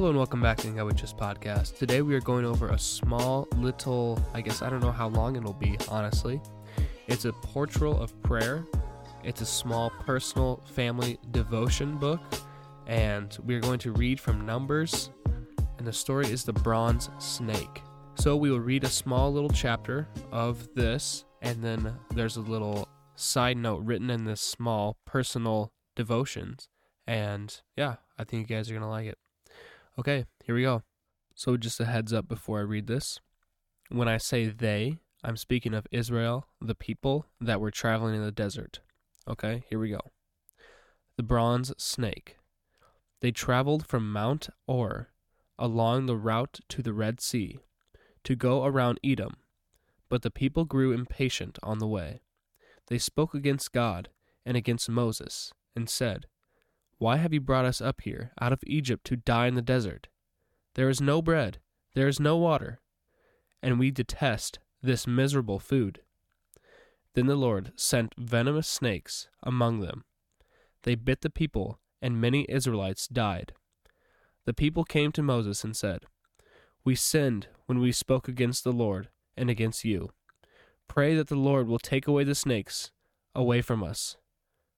Hello and welcome back to the Witches podcast. Today we are going over a small little, I guess I don't know how long it'll be, honestly. It's a Portals of Prayer. It's a small personal family devotion book, and we are going to read from Numbers, and the story is the bronze snake. So we will read a small little chapter of this, and then there's a little side note written in this small personal devotions. And yeah, I think you guys are going to like it. Okay, here we go. So, just a heads up before I read this. When I say they, I'm speaking of Israel, the people that were traveling in the desert. Okay, here we go. The bronze snake. They traveled from Mount Hor along the route to the Red Sea to go around Edom, but the people grew impatient on the way. They spoke against God and against Moses and said, why have you brought us up here out of Egypt to die in the desert? There is no bread, there is no water, and we detest this miserable food. Then the Lord sent venomous snakes among them. They bit the people, and many Israelites died. The people came to Moses and said, We sinned when we spoke against the Lord and against you. Pray that the Lord will take away the snakes away from us.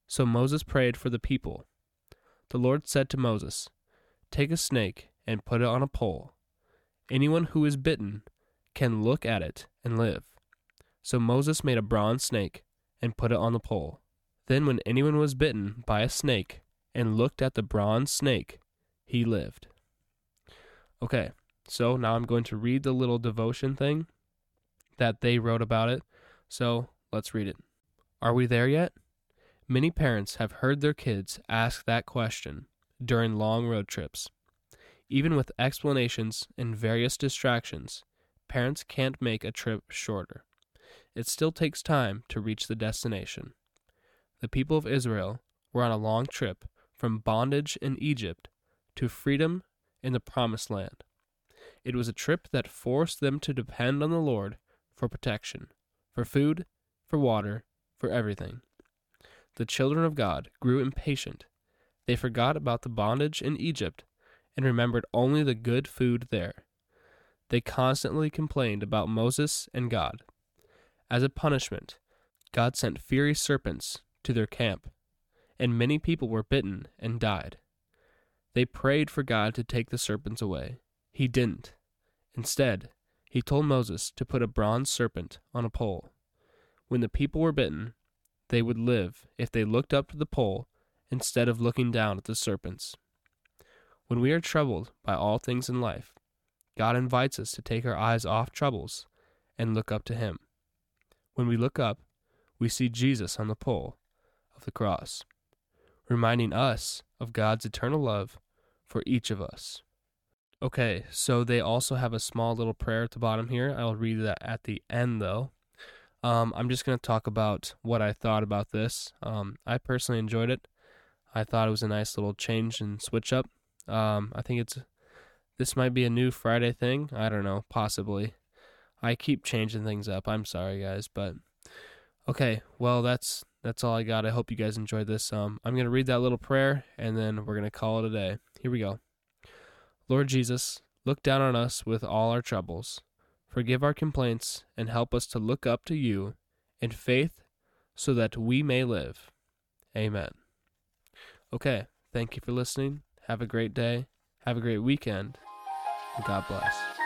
So Moses prayed for the people the Lord said to Moses, Take a snake and put it on a pole. Anyone who is bitten can look at it and live. So Moses made a bronze snake and put it on the pole. Then, when anyone was bitten by a snake and looked at the bronze snake, he lived. Okay, so now I'm going to read the little devotion thing that they wrote about it. So let's read it. Are we there yet? Many parents have heard their kids ask that question during long road trips. Even with explanations and various distractions, parents can't make a trip shorter. It still takes time to reach the destination. The people of Israel were on a long trip from bondage in Egypt to freedom in the Promised Land. It was a trip that forced them to depend on the Lord for protection, for food, for water, for everything the children of God grew impatient. They forgot about the bondage in Egypt and remembered only the good food there. They constantly complained about Moses and God. As a punishment, God sent fiery serpents to their camp, and many people were bitten and died. They prayed for God to take the serpents away. He didn't. Instead, he told Moses to put a bronze serpent on a pole. When the people were bitten, they would live if they looked up to the pole instead of looking down at the serpents. When we are troubled by all things in life, God invites us to take our eyes off troubles and look up to Him. When we look up, we see Jesus on the pole of the cross, reminding us of God's eternal love for each of us. Okay, so they also have a small little prayer at the bottom here. I'll read that at the end though. Um, I'm just going to talk about what I thought about this. Um, I personally enjoyed it. I thought it was a nice little change and switch up. Um, I think it's this might be a new Friday thing. I don't know, possibly. I keep changing things up. I'm sorry, guys, but okay. Well, that's that's all I got. I hope you guys enjoyed this. Um, I'm gonna read that little prayer, and then we're gonna call it a day. Here we go. Lord Jesus, look down on us with all our troubles. Forgive our complaints and help us to look up to you in faith so that we may live. Amen. Okay, thank you for listening. Have a great day. Have a great weekend. God bless.